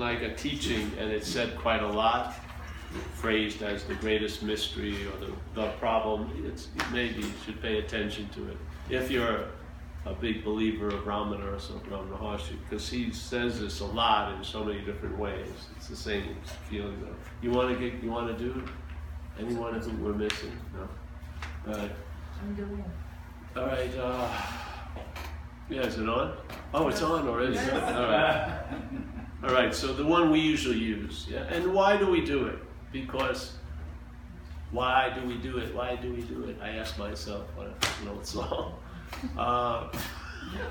like a teaching and it said quite a lot, phrased as the greatest mystery or the, the problem, it's, maybe you should pay attention to it. If you're a big believer of Ramana or something, Ramana Maharshi, because he says this a lot in so many different ways. It's the same feeling though. You want to get, you want to do it? Anyone who we're missing? No? All right. I'm doing All right. Uh, yeah, is it on? Oh, it's on already. All right. All right. So the one we usually use. Yeah. And why do we do it? Because why do we do it? Why do we do it? I ask myself. I don't know it's. Uh,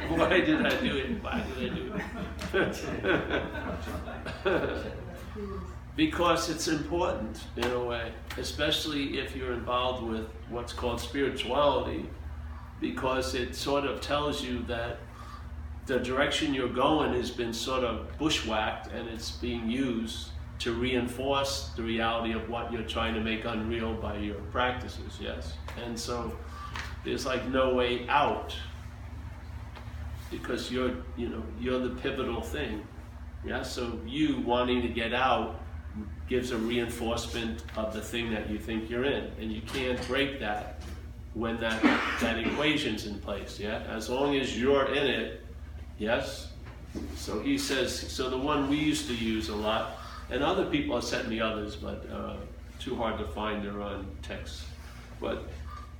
why did I do it? Why did I do it? because it's important in a way, especially if you're involved with what's called spirituality, because it sort of tells you that the direction you're going has been sort of bushwhacked and it's being used to reinforce the reality of what you're trying to make unreal by your practices, yes? And so there's like no way out because you're, you know, you're the pivotal thing. Yeah, so you wanting to get out gives a reinforcement of the thing that you think you're in, and you can't break that when that that equation's in place. Yeah, as long as you're in it, yes. So he says. So the one we used to use a lot, and other people have sent me others, but uh, too hard to find. They're on text, but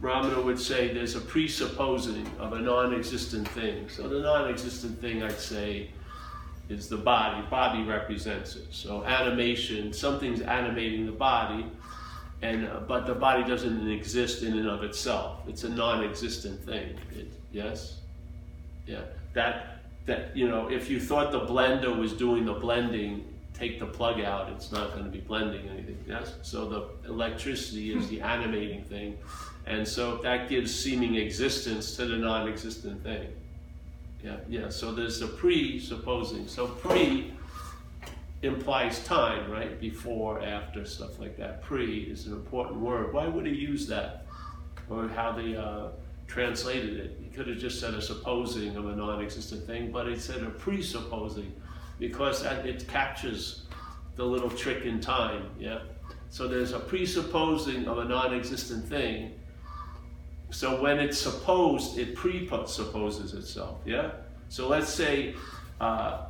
Ramana would say there's a presupposing of a non-existent thing. So the non-existent thing, I'd say, is the body. Body represents it. So animation, something's animating the body, and uh, but the body doesn't exist in and of itself. It's a non-existent thing. It, yes, yeah. That that you know, if you thought the blender was doing the blending, take the plug out. It's not going to be blending anything. Yes. So the electricity is the animating thing and so that gives seeming existence to the non existent thing. Yeah, yeah. So there's a presupposing. So pre implies time, right? Before, after, stuff like that. Pre is an important word. Why would he use that? Or how the uh, translated it. He could have just said a supposing of a non existent thing, but he said a presupposing because it captures the little trick in time, yeah? So there's a presupposing of a non existent thing so when it's supposed, it presupposes itself. Yeah. So let's say uh,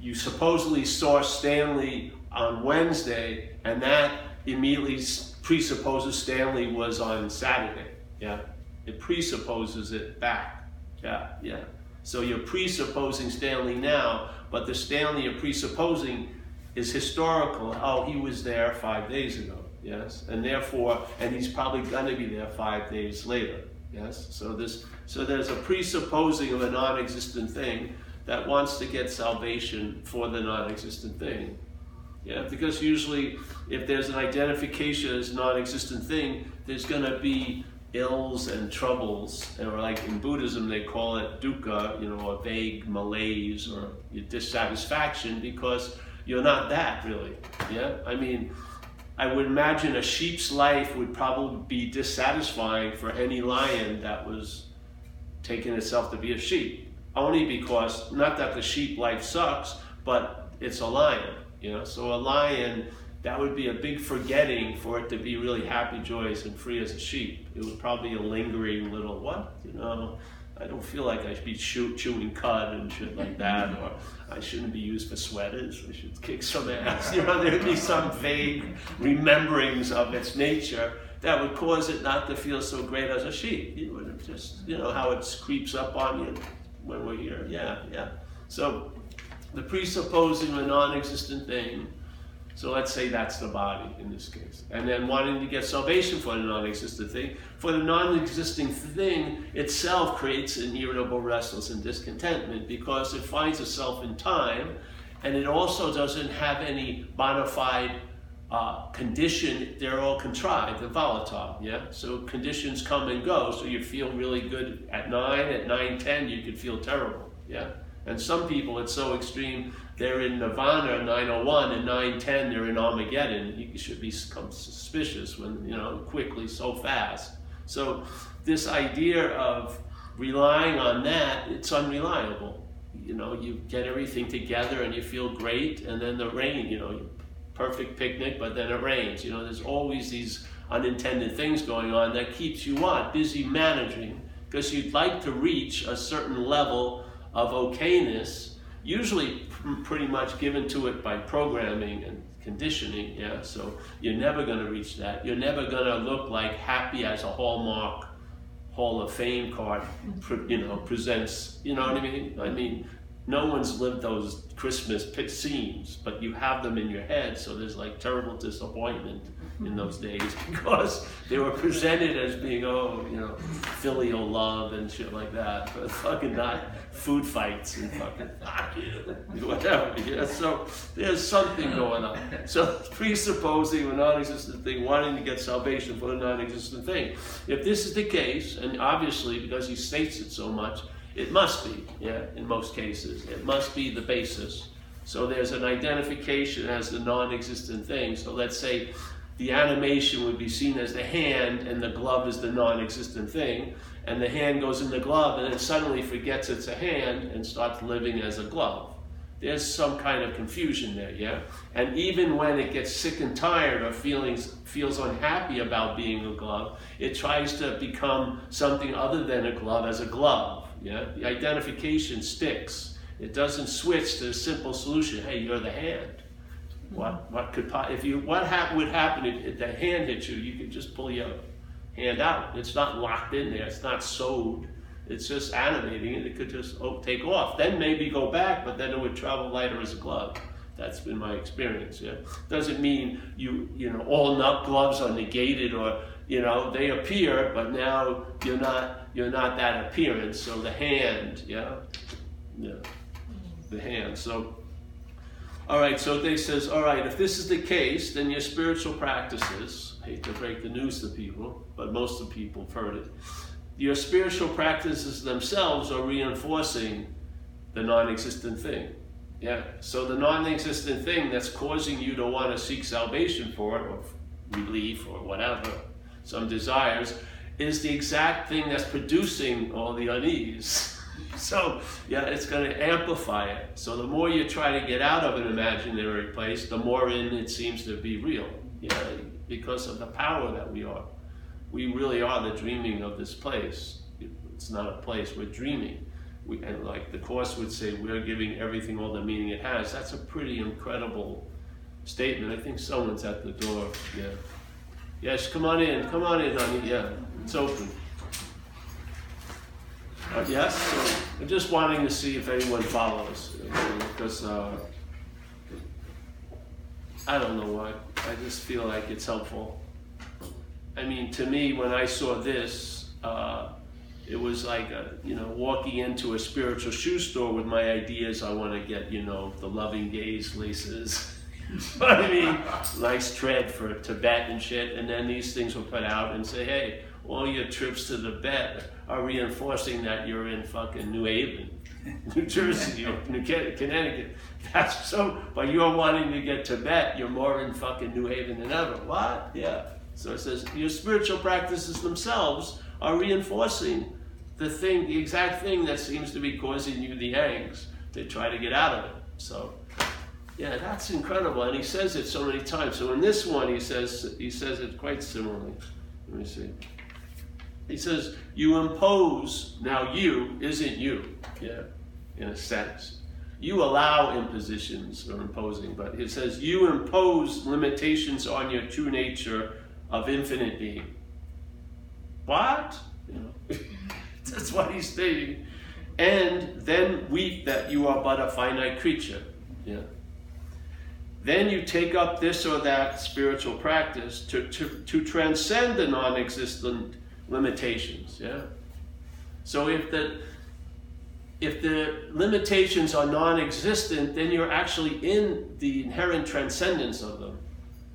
you supposedly saw Stanley on Wednesday, and that immediately presupposes Stanley was on Saturday. Yeah. It presupposes it back. Yeah. Yeah. So you're presupposing Stanley now, but the Stanley you're presupposing is historical. Oh, he was there five days ago yes, and therefore, and he's probably going to be there five days later, yes. So this, so there's a presupposing of a non-existent thing that wants to get salvation for the non-existent thing, yeah. Because usually, if there's an identification as non-existent thing, there's going to be ills and troubles, or like in Buddhism they call it dukkha, you know, a vague malaise or dissatisfaction because you're not that really. Yeah, I mean, I would imagine a sheep's life would probably be dissatisfying for any lion that was taking itself to be a sheep. Only because, not that the sheep life sucks, but it's a lion, you know. So a lion, that would be a big forgetting for it to be really happy, joyous, and free as a sheep. It would probably be a lingering little, what, you know, I don't feel like I should be chew, chewing cud and shit like that, or I shouldn't be used for sweaters. I should kick some ass. You know, there'd be some vague rememberings of its nature that would cause it not to feel so great as a sheep. You would just, you know, how it creeps up on you when we're here. Yeah, yeah. So the presupposing a non-existent thing so let's say that's the body in this case. And then wanting to get salvation for the non existent thing. For the non existing thing itself creates an irritable restless and discontentment because it finds itself in time and it also doesn't have any bona fide uh, condition. They're all contrived, they're volatile. Yeah? So conditions come and go. So you feel really good at 9, at 9 10, you could feel terrible. Yeah? And some people, it's so extreme, they're in Nirvana 901 and 910 they're in Armageddon. You should become suspicious when, you know, quickly, so fast. So this idea of relying on that, it's unreliable. you know, you get everything together and you feel great, and then the rain, you know, perfect picnic, but then it rains. You know, there's always these unintended things going on that keeps you on busy managing because you'd like to reach a certain level of okayness, usually pretty much given to it by programming and conditioning. Yeah, so you're never going to reach that. You're never going to look like happy as a hallmark Hall of Fame card, you know, presents. You know what I mean? I mean, no one's lived those Christmas scenes, but you have them in your head, so there's like terrible disappointment in those days because they were presented as being, oh, you know, filial love and shit like that, but fucking not food fights and fucking whatever. Yeah, so there's something going on. So presupposing a non-existent thing, wanting to get salvation for a non-existent thing. If this is the case, and obviously because he states it so much, it must be, yeah, in most cases. It must be the basis. So there's an identification as the non existent thing. So let's say the animation would be seen as the hand and the glove is the non existent thing. And the hand goes in the glove and then suddenly forgets it's a hand and starts living as a glove. There's some kind of confusion there, yeah? And even when it gets sick and tired or feelings, feels unhappy about being a glove, it tries to become something other than a glove as a glove. Yeah, the identification sticks. It doesn't switch to a simple solution. Hey, you're the hand. What what could if you what hap- would happen if, the hand hit you? You could just pull your hand out. It's not locked in there. It's not sewed. It's just animating it. It could just oh, take off. Then maybe go back, but then it would travel lighter as a glove. That's been my experience. Yeah, doesn't mean you you know all nut gloves are negated or you know they appear, but now you're not you're not that appearance. So the hand, yeah, yeah, the hand. So, all right. So they says, all right. If this is the case, then your spiritual practices. I hate to break the news to people, but most of the people have heard it. Your spiritual practices themselves are reinforcing the non-existent thing. Yeah. So the non-existent thing that's causing you to want to seek salvation for it, or relief, or whatever, some desires is the exact thing that's producing all the unease. So, yeah, it's going to amplify it. So, the more you try to get out of an imaginary place, the more in it seems to be real. Yeah, because of the power that we are. We really are the dreaming of this place. It's not a place, we're dreaming. We, and like the Course would say, we're giving everything all the meaning it has. That's a pretty incredible statement. I think someone's at the door. Yeah. Yes, come on in. Come on in, honey. Yeah. It's open. Uh, yes, so I'm just wanting to see if anyone follows, because uh, I don't know why. I just feel like it's helpful. I mean, to me, when I saw this, uh, it was like a, you know walking into a spiritual shoe store with my ideas. I want to get you know the loving gaze laces. I mean, nice tread for Tibet and shit. And then these things were put out and say, hey, all your trips to Tibet are reinforcing that you're in fucking New Haven, New Jersey, or New Connecticut. That's so, but you're wanting to get to Tibet, you're more in fucking New Haven than ever. What? Yeah. So it says your spiritual practices themselves are reinforcing the thing, the exact thing that seems to be causing you the angst to try to get out of it. So, yeah, that's incredible, and he says it so many times. So in this one, he says he says it quite similarly. Let me see. He says, You impose, now you isn't you, yeah, in a sense. You allow impositions or imposing, but it says, You impose limitations on your true nature of infinite being. What? You know, that's what he's saying. And then weep that you are but a finite creature. Yeah. Then you take up this or that spiritual practice to, to, to transcend the non existent limitations. Yeah. So if the if the limitations are non-existent, then you're actually in the inherent transcendence of them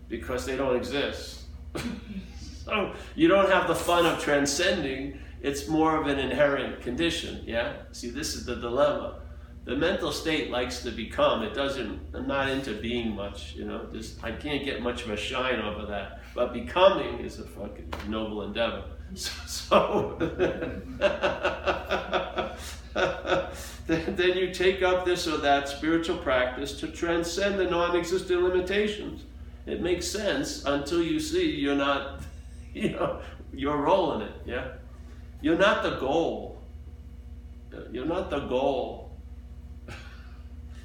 because they don't exist. so you don't have the fun of transcending. It's more of an inherent condition. Yeah. See, this is the dilemma. The mental state likes to become. It doesn't. I'm not into being much. You know. Just I can't get much of a shine over that. But becoming is a fucking noble endeavor. So, then you take up this or that spiritual practice to transcend the non existent limitations. It makes sense until you see you're not, you know, your role in it. Yeah? You're not the goal. You're not the goal.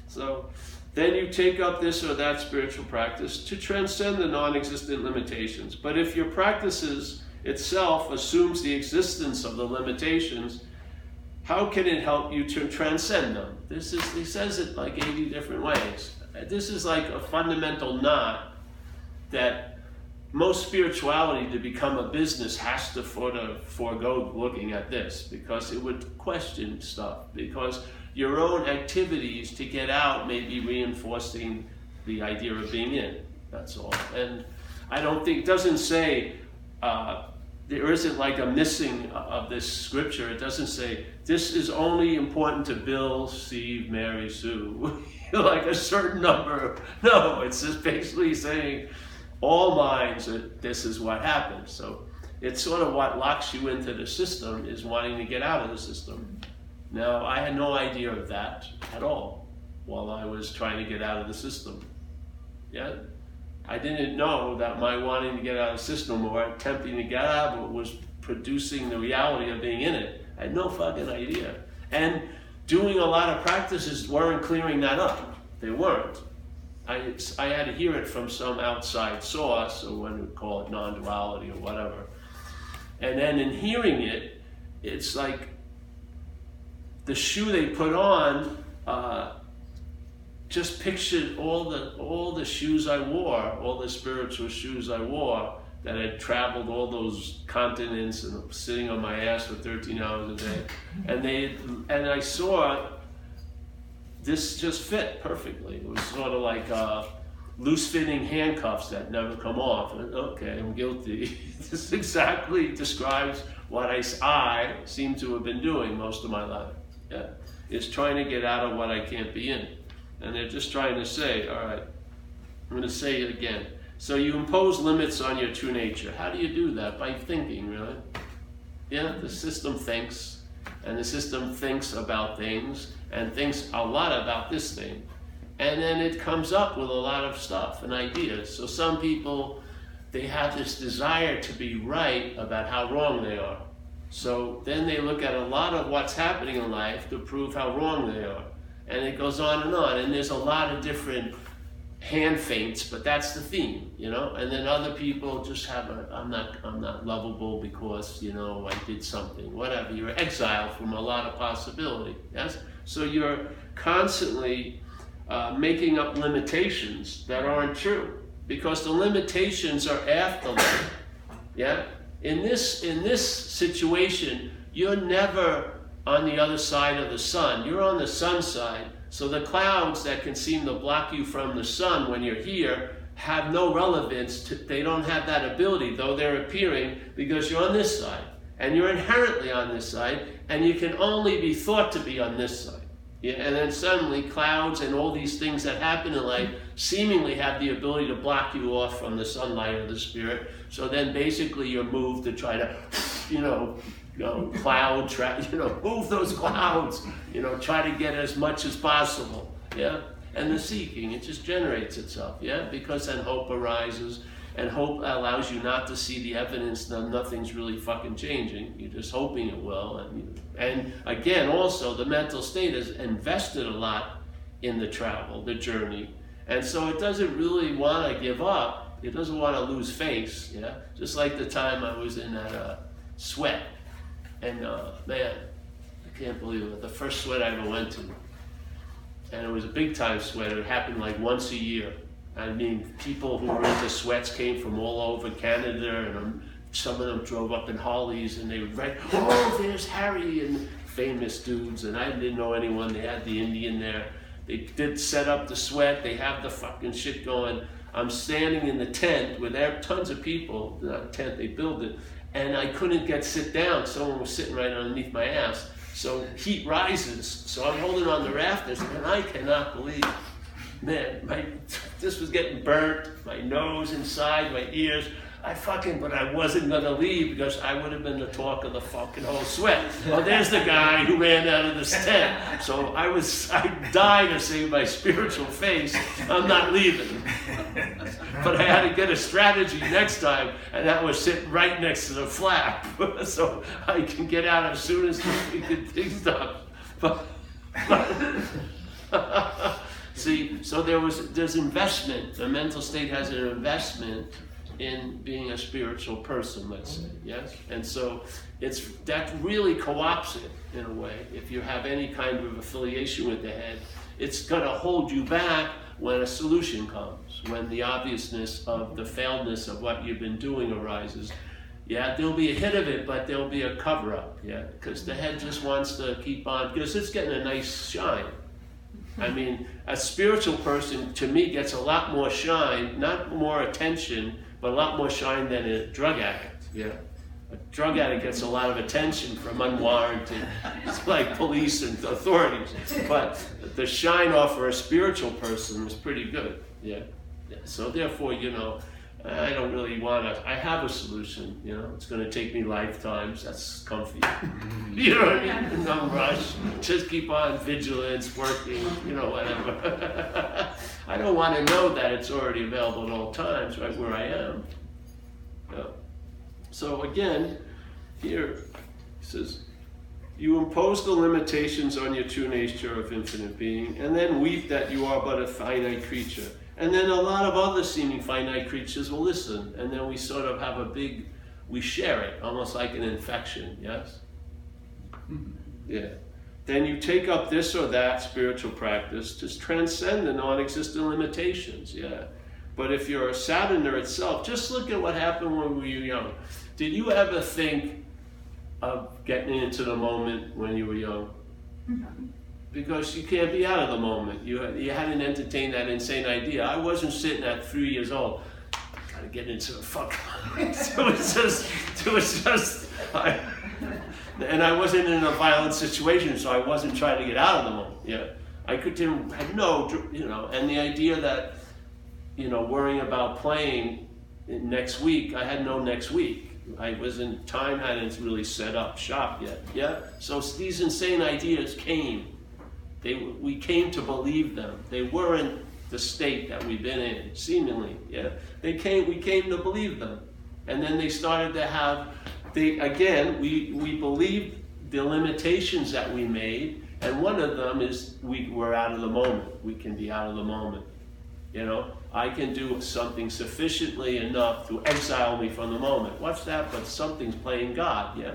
so then you take up this or that spiritual practice to transcend the non existent limitations. But if your practices itself assumes the existence of the limitations, how can it help you to transcend them? This is, he says it like 80 different ways. This is like a fundamental knot that most spirituality to become a business has to forego looking at this because it would question stuff. Because your own activities to get out may be reinforcing the idea of being in. That's all. And I don't think, it doesn't say, uh, there isn't like a missing of this scripture. It doesn't say, this is only important to Bill, Steve, Mary, Sue. like a certain number. No, it's just basically saying, all minds, that this is what happens. So it's sort of what locks you into the system is wanting to get out of the system. Now, I had no idea of that at all while I was trying to get out of the system. Yeah? I didn't know that my wanting to get out of the system or attempting to get out of it was producing the reality of being in it. I had no fucking idea. And doing a lot of practices weren't clearing that up. They weren't. I, I had to hear it from some outside source, or one would call it non duality or whatever. And then in hearing it, it's like the shoe they put on uh, just pictured all the all the shoes I wore, all the spiritual shoes I wore that had traveled all those continents and sitting on my ass for 13 hours a day, and they and I saw this just fit perfectly. It was sort of like uh, loose-fitting handcuffs that never come off. Okay, I'm guilty. this exactly describes what I, I seem to have been doing most of my life yeah, is trying to get out of what I can't be in. And they're just trying to say, all right, I'm going to say it again. So you impose limits on your true nature. How do you do that? By thinking, really. Yeah, the system thinks, and the system thinks about things, and thinks a lot about this thing. And then it comes up with a lot of stuff and ideas. So some people, they have this desire to be right about how wrong they are. So then they look at a lot of what's happening in life to prove how wrong they are. And it goes on and on. And there's a lot of different hand feints, but that's the theme, you know. And then other people just have a I'm not I'm not lovable because, you know, I did something, whatever. You're exiled from a lot of possibility. Yes? So you're constantly uh, making up limitations that aren't true. Because the limitations are afterlife. Yeah? In this, in this situation, you're never on the other side of the sun. You're on the sun side. So the clouds that can seem to block you from the sun when you're here have no relevance. To, they don't have that ability, though they're appearing, because you're on this side. And you're inherently on this side, and you can only be thought to be on this side. Yeah, and then suddenly clouds and all these things that happen in life seemingly have the ability to block you off from the sunlight of the spirit. So then basically you're moved to try to, you know, you know cloud, tra- you know, move those clouds, you know, try to get as much as possible. Yeah? And the seeking, it just generates itself, yeah? Because then hope arises and hope allows you not to see the evidence that nothing's really fucking changing. You're just hoping it will. And, and again, also, the mental state has invested a lot in the travel, the journey. And so it doesn't really want to give up. It doesn't want to lose face. Yeah? Just like the time I was in that uh, sweat. And uh, man, I can't believe it. The first sweat I ever went to. And it was a big time sweat. It happened like once a year. I mean, people who were into sweats came from all over Canada, and um, some of them drove up in Harleys, and they would write, "Oh, there's Harry," and famous dudes, and I didn't know anyone. They had the Indian there. They did set up the sweat. They have the fucking shit going. I'm standing in the tent with tons of people. Not tent, they build it, and I couldn't get sit down. Someone was sitting right underneath my ass. So heat rises. So I'm holding on the rafters, and I cannot believe man, my, this was getting burnt, my nose inside, my ears. I fucking, but I wasn't gonna leave because I would have been the talk of the fucking whole sweat. Well, there's the guy who ran out of this tent. So I was, I died to save my spiritual face. I'm not leaving. But I had to get a strategy next time, and that was sit right next to the flap, so I can get out as soon as the thing's done. But, See, so there was there's investment. The mental state has an investment in being a spiritual person, let's say, yes? And so it's that really co-ops it in a way. If you have any kind of affiliation with the head, it's gonna hold you back when a solution comes, when the obviousness of the failedness of what you've been doing arises. Yeah, there'll be a hit of it, but there'll be a cover up, yeah, because the head just wants to keep on, because it's getting a nice shine. I mm-hmm. mean, a spiritual person to me gets a lot more shine, not more attention, but a lot more shine than a drug addict. Yeah. A drug addict gets a lot of attention from unwarranted, like police and authorities. But the shine off for a spiritual person is pretty good. Yeah. yeah. So therefore, you know, I don't really want to. I have a solution. You know, it's going to take me lifetimes. That's comfy. you know what I mean? No rush. Just keep on vigilance, working. You know, whatever. I don't want to know that it's already available at all times, right where I am. Yeah. So again, here he says, "You impose the limitations on your true nature of infinite being, and then weep that you are but a finite creature." And then a lot of other seeming finite creatures will listen, and then we sort of have a big, we share it, almost like an infection, yes? Mm-hmm. Yeah. Then you take up this or that spiritual practice to transcend the non existent limitations, yeah. But if you're a sadhana itself, just look at what happened when we were young. Did you ever think of getting into the moment when you were young? Mm-hmm because you can't be out of the moment. You, you hadn't entertained that insane idea. I wasn't sitting at three years old. I gotta get into the fuck. it was just, it was just, I, and I wasn't in a violent situation, so I wasn't trying to get out of the moment. Yeah, I could do, had no, you know, and the idea that, you know, worrying about playing next week, I had no next week. I wasn't, time hadn't really set up shop yet. Yeah, so these insane ideas came they, we came to believe them. They weren't the state that we've been in, seemingly. Yeah, they came. We came to believe them, and then they started to have. They again. We we believed the limitations that we made, and one of them is we we're out of the moment. We can be out of the moment. You know, I can do something sufficiently enough to exile me from the moment. What's that? But something's playing God. Yeah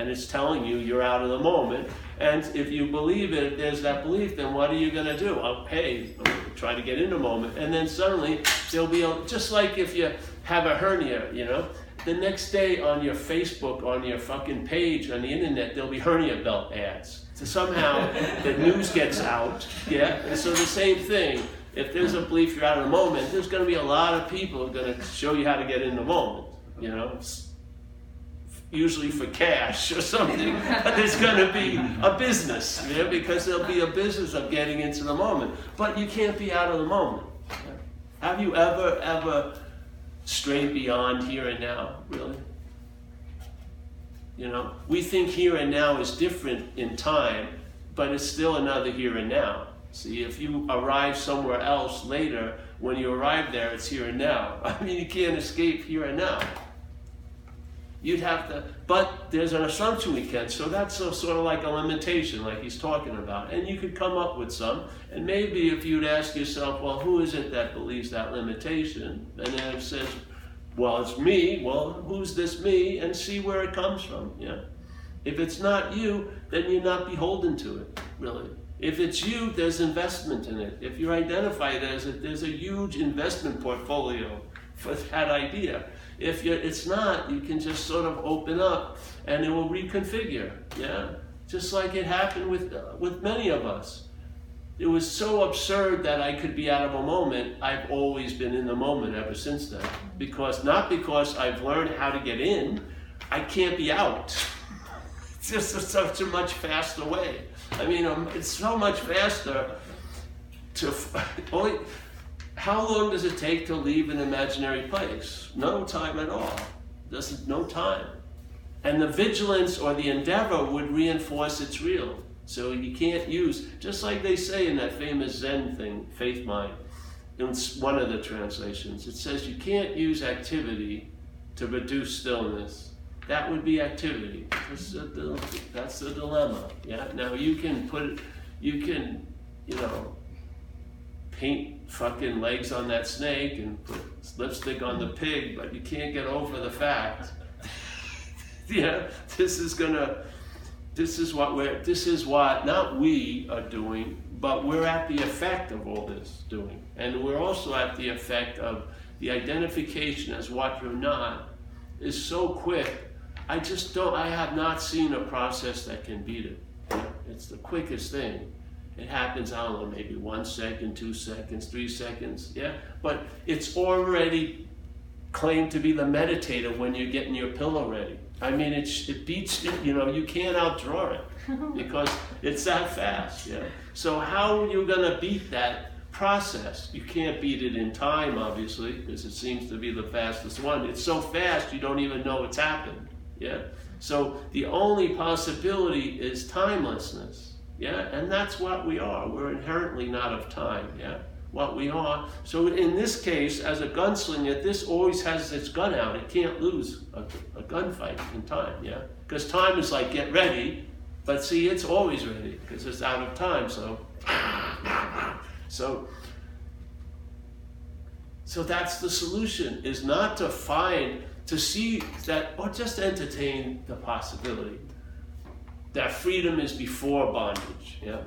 and it's telling you you're out of the moment. And if you believe it, there's that belief, then what are you going to do? Oh, hey, try to get in the moment. And then suddenly there'll be, a, just like if you have a hernia, you know, the next day on your Facebook, on your fucking page, on the internet, there'll be hernia belt ads. So somehow the news gets out, yeah? And so the same thing. If there's a belief you're out of the moment, there's going to be a lot of people going to show you how to get in the moment, you know? usually for cash or something, but there's going to be a business, you know, because there'll be a business of getting into the moment. But you can't be out of the moment. Have you ever, ever strayed beyond here and now, really? You know, we think here and now is different in time, but it's still another here and now. See, if you arrive somewhere else later, when you arrive there, it's here and now. I mean, you can't escape here and now. You'd have to, but there's an assumption we can, so that's a, sort of like a limitation, like he's talking about. And you could come up with some, and maybe if you'd ask yourself, well, who is it that believes that limitation? And then it says, well, it's me. Well, who's this me? And see where it comes from. Yeah. If it's not you, then you're not beholden to it, really. If it's you, there's investment in it. If you identify it as it, there's a huge investment portfolio for that idea. If it's not, you can just sort of open up and it will reconfigure. Yeah, just like it happened with uh, with many of us. It was so absurd that I could be out of a moment. I've always been in the moment ever since then. Because not because I've learned how to get in, I can't be out. It's just such a much faster way. I mean, um, it's so much faster to only how long does it take to leave an imaginary place? No time at all. There's no time. And the vigilance or the endeavor would reinforce it's real. So you can't use, just like they say in that famous Zen thing, Faith Mind, in one of the translations, it says you can't use activity to reduce stillness. That would be activity. That's the, dilemma. Yeah. Now you can put, you can, you know, paint fucking legs on that snake and put lipstick on the pig, but you can't get over the fact. yeah, this is gonna. This is what we're. This is what not we are doing, but we're at the effect of all this doing, and we're also at the effect of the identification as what you're not is so quick. I just don't. I have not seen a process that can beat it. It's the quickest thing. It happens, I don't know, maybe one second, two seconds, three seconds, yeah? But it's already claimed to be the meditator when you're getting your pillow ready. I mean, it, it beats, it, you know, you can't outdraw it because it's that fast, yeah? So how are you going to beat that process? You can't beat it in time, obviously, because it seems to be the fastest one. It's so fast you don't even know it's happened, yeah? So the only possibility is timelessness. Yeah, and that's what we are. We're inherently not of time. Yeah, what we are. So in this case, as a gunslinger, this always has its gun out. It can't lose a, a gunfight in time. Yeah, because time is like get ready, but see, it's always ready because it's out of time. So, so. So that's the solution, is not to find, to see that, or just entertain the possibility that freedom is before bondage. Yeah?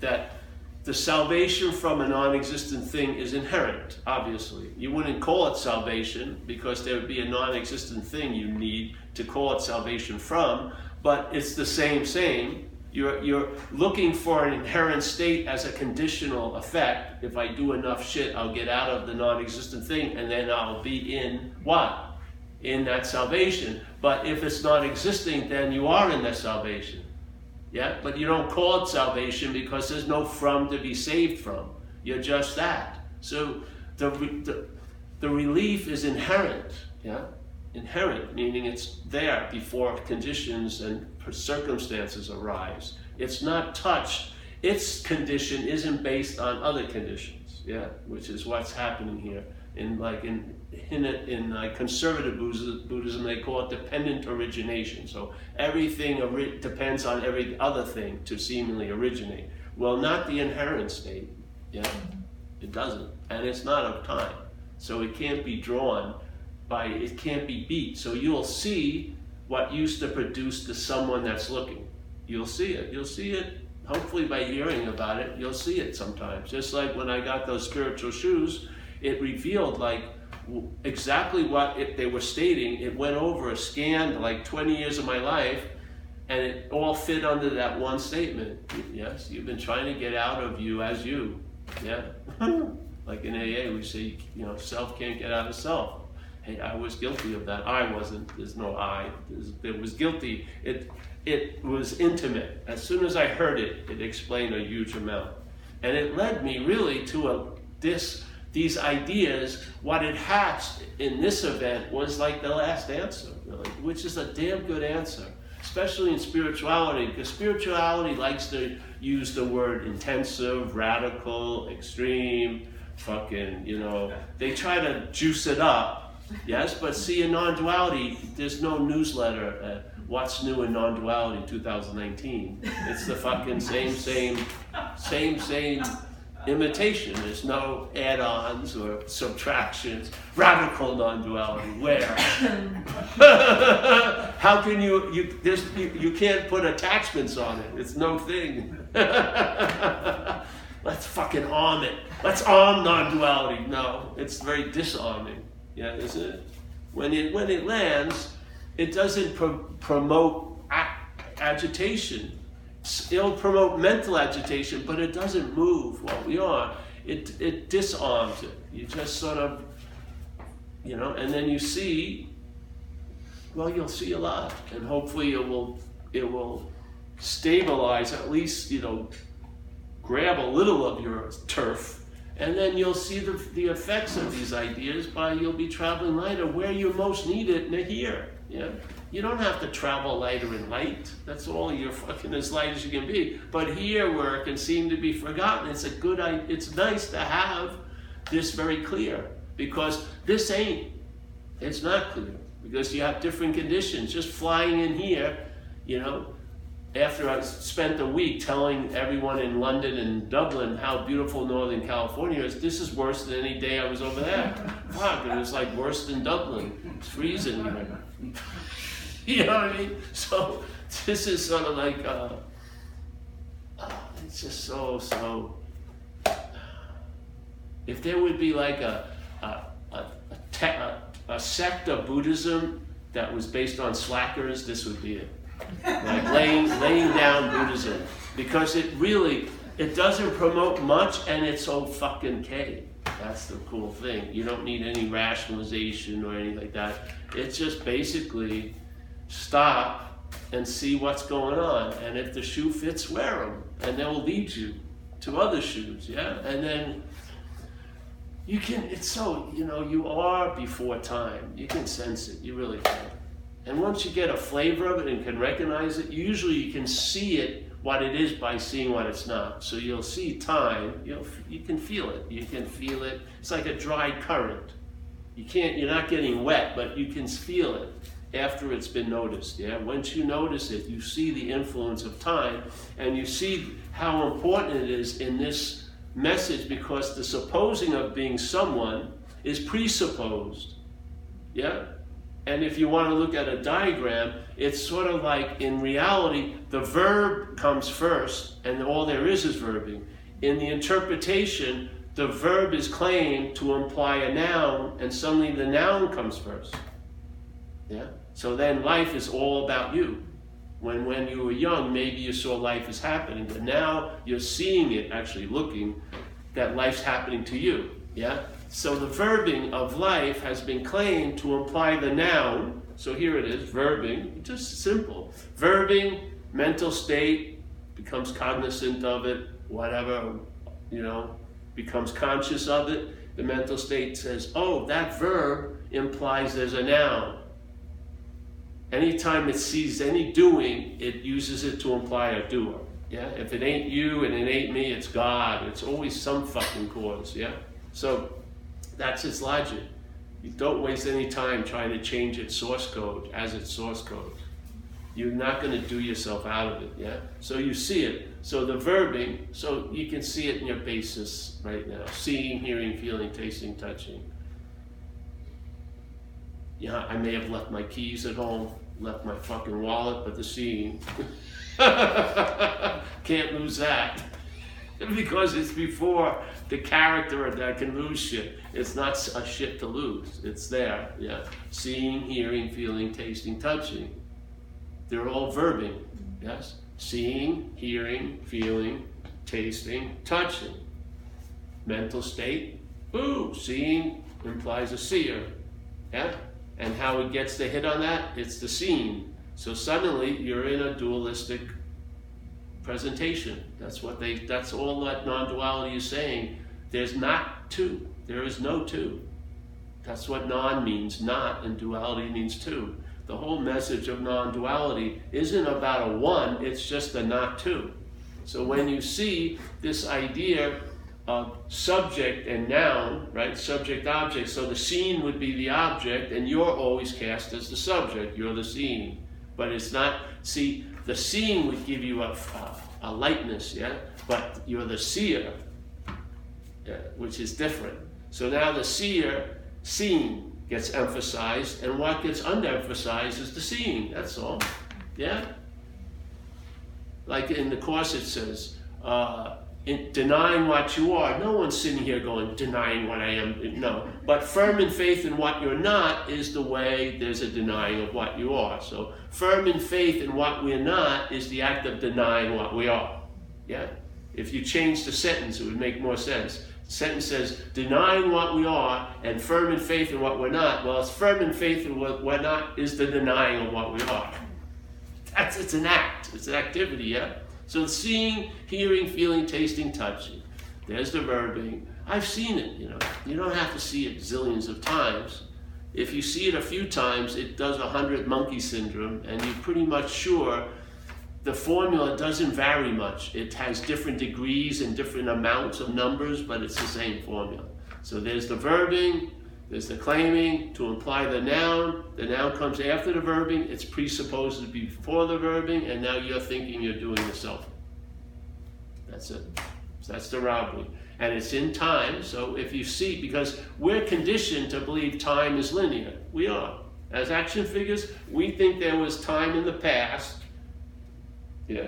That the salvation from a non existent thing is inherent, obviously. You wouldn't call it salvation because there would be a non existent thing you need to call it salvation from, but it's the same, same. You're, you're looking for an inherent state as a conditional effect. If I do enough shit, I'll get out of the non existent thing and then I'll be in what? In that salvation. But if it's not existing, then you are in that salvation. Yeah, but you don't call it salvation because there's no from to be saved from. You're just that. So the, the, the relief is inherent. Yeah, inherent, meaning it's there before conditions and circumstances arise. It's not touched. Its condition isn't based on other conditions. Yeah, which is what's happening here in like in in, in uh, conservative Buddhism, they call it dependent origination. So everything ori- depends on every other thing to seemingly originate. Well, not the inherent state. Yeah, it doesn't, and it's not of time. So it can't be drawn by. It can't be beat. So you'll see what used to produce to someone that's looking. You'll see it. You'll see it. Hopefully, by hearing about it, you'll see it sometimes. Just like when I got those spiritual shoes it revealed like exactly what it, they were stating. It went over, scanned like 20 years of my life, and it all fit under that one statement. Yes, you've been trying to get out of you as you. Yeah. like in AA, we say, you know, self can't get out of self. Hey, I was guilty of that. I wasn't. There's no I. It was guilty. It it was intimate. As soon as I heard it, it explained a huge amount, and it led me really to a this these ideas, what it hatched in this event was like the last answer, really, which is a damn good answer, especially in spirituality, because spirituality likes to use the word intensive, radical, extreme, fucking, you know, they try to juice it up, yes, but see, in non duality, there's no newsletter. What's new in non-duality 2019? It's the fucking same, same, same, same imitation. There's no add-ons or subtractions. Radical non-duality. Where? How can you? You, you you can't put attachments on it. It's no thing. Let's fucking arm it. Let's arm non-duality. No, it's very disarming. Yeah, isn't it? When it when it lands, it doesn't pro- promote agitation it'll promote mental agitation, but it doesn't move what we are. It, it disarms it. You just sort of, you know, and then you see, well, you'll see a lot, and hopefully it will, it will stabilize, at least, you know, grab a little of your turf And then you'll see the, the effects of these ideas by you'll be traveling lighter where you most need it in here. Yeah? You don't have to travel lighter in light. That's all you're fucking as light as you can be. But here where it can seem to be forgotten, it's a good it's nice to have this very clear. Because this ain't. It's not clear. Because you have different conditions. Just flying in here, you know, after I spent a week telling everyone in London and Dublin how beautiful Northern California is, this is worse than any day I was over there. Fuck, it was like worse than Dublin. It's freezing. you know what I mean? So this is sort of like, uh, oh, it's just so, so. If there would be like a, a, a, a, te- a, a sect of Buddhism that was based on slackers, this would be it like laying, laying down Buddhism, because it really it doesn't promote much, and it's so fucking K. That's the cool thing. You don't need any rationalization or anything like that. It's just basically stop and see what's going on, and if the shoe fits, wear them, and they will lead you to other shoes. Yeah, and then you can. It's so you know you are before time. You can sense it. You really can. And once you get a flavor of it and can recognize it, usually you can see it what it is by seeing what it's not. So you'll see time, you'll, you can feel it. You can feel it. It's like a dry current. You can't, you're not getting wet, but you can feel it after it's been noticed. Yeah. Once you notice it, you see the influence of time, and you see how important it is in this message because the supposing of being someone is presupposed. Yeah. And if you want to look at a diagram, it's sort of like in reality, the verb comes first, and all there is is verbing. In the interpretation, the verb is claimed to imply a noun, and suddenly the noun comes first. Yeah? So then life is all about you. When, when you were young, maybe you saw life is happening, but now you're seeing it, actually looking, that life's happening to you. Yeah? So the verbing of life has been claimed to imply the noun. So here it is, verbing, just simple. Verbing, mental state, becomes cognizant of it, whatever, you know, becomes conscious of it. The mental state says, oh, that verb implies there's a noun. Anytime it sees any doing, it uses it to imply a doer. Yeah? If it ain't you and it ain't me, it's God. It's always some fucking cause. Yeah? So that's its logic. You don't waste any time trying to change its source code as its source code. You're not going to do yourself out of it, yeah? So you see it. So the verbing, so you can see it in your basis right now. Seeing, hearing, feeling, tasting, touching. Yeah, I may have left my keys at home, left my fucking wallet, but the scene Can't lose that. because it's before the character that can lose shit. It's not a shit to lose. It's there. Yeah. Seeing, hearing, feeling, tasting, touching. They're all verbing. Yes. Seeing, hearing, feeling, tasting, touching. Mental state. Ooh, seeing implies a seer. Yeah. And how it gets the hit on that? It's the scene. So suddenly you're in a dualistic presentation. That's what they. That's all that non-duality is saying. There's not two. There is no two. That's what non means, not, and duality means two. The whole message of non-duality isn't about a one. It's just a not two. So when you see this idea of subject and noun, right? Subject object. So the scene would be the object, and you're always cast as the subject. You're the scene. But it's not, see, the seeing would give you a, a, a lightness, yeah? But you're the seer, yeah, which is different. So now the seer, seeing, gets emphasized, and what gets underemphasized is the seeing, that's all. Yeah? Like in the Course it says, uh, in denying what you are. No one's sitting here going, denying what I am. No. But firm in faith in what you're not is the way there's a denying of what you are. So firm in faith in what we're not is the act of denying what we are. Yeah? If you change the sentence, it would make more sense. The sentence says, denying what we are and firm in faith in what we're not. Well, it's firm in faith in what we're not is the denying of what we are. That's it's an act. It's an activity, yeah? So seeing, hearing, feeling, tasting, touching. There's the verbing. I've seen it, you know. You don't have to see it zillions of times. If you see it a few times, it does a hundred monkey syndrome, and you're pretty much sure the formula doesn't vary much. It has different degrees and different amounts of numbers, but it's the same formula. So there's the verbing, there's the claiming to imply the noun. The noun comes after the verbing. It's presupposed to be before the verbing, and now you're thinking you're doing yourself. That's it. So that's the robbery. And it's in time. So if you see, because we're conditioned to believe time is linear. We are. As action figures, we think there was time in the past. Yeah.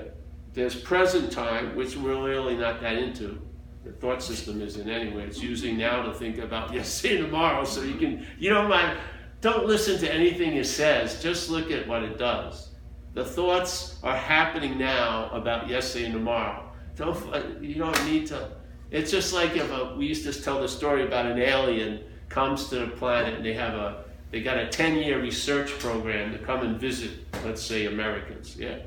There's present time, which we're really not that into the thought system isn't anyway. It's using now to think about yesterday and tomorrow. So you can, you don't mind, don't listen to anything it says. Just look at what it does. The thoughts are happening now about yesterday and tomorrow. Don't, uh, you don't need to. It's just like if a, we used to tell the story about an alien comes to the planet and they have a, they got a 10 year research program to come and visit, let's say, Americans. Yeah.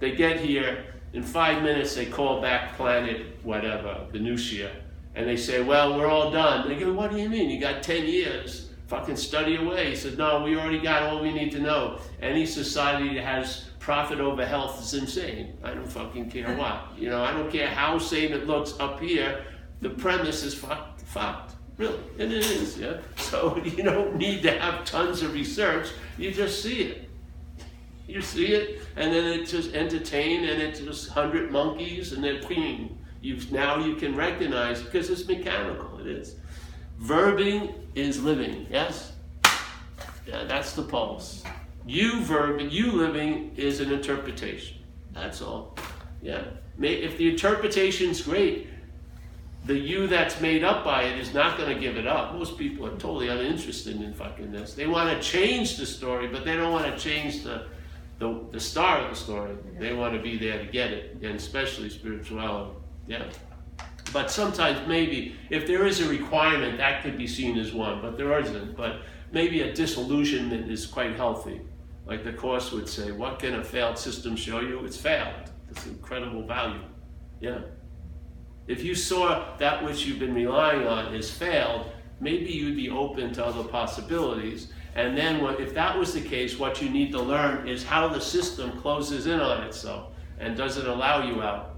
They get here, in five minutes, they call back planet whatever, Venusia, and they say, well, we're all done. They go, what do you mean? You got 10 years. Fucking study away. He said, no, we already got all we need to know. Any society that has profit over health is insane. I don't fucking care what. You know, I don't care how sane it looks up here. The premise is fucked. fucked. Really. And it is, yeah? So you don't need to have tons of research. You just see it. You see it, and then it just entertain, and it's just hundred monkeys, and then ping. You now you can recognize because it's mechanical. It is. Verbing is living. Yes. Yeah, that's the pulse. You verb, you living is an interpretation. That's all. Yeah. If the interpretation's great, the you that's made up by it is not going to give it up. Most people are totally uninterested in fucking this. They want to change the story, but they don't want to change the the, the star of the story. They want to be there to get it, and especially spirituality. Yeah. But sometimes maybe if there is a requirement, that could be seen as one, but there isn't. But maybe a disillusionment is quite healthy. Like the Course would say, what can a failed system show you? It's failed. It's incredible value. Yeah. If you saw that which you've been relying on is failed, maybe you'd be open to other possibilities and then, what, if that was the case, what you need to learn is how the system closes in on itself and doesn't allow you out.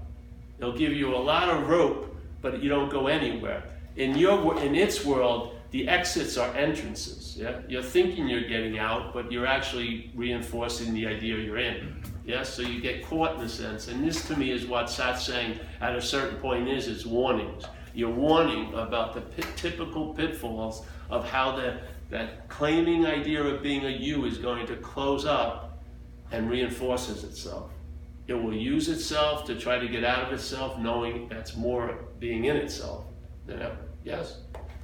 It'll give you a lot of rope, but you don't go anywhere. In your in its world, the exits are entrances. Yeah, you're thinking you're getting out, but you're actually reinforcing the idea you're in. Yeah, so you get caught in a sense. And this, to me, is what Sat's saying at a certain point is: it's warnings. You're warning about the typical pitfalls of how the that claiming idea of being a you is going to close up and reinforces itself. It will use itself to try to get out of itself, knowing that's more being in itself than ever. Yes?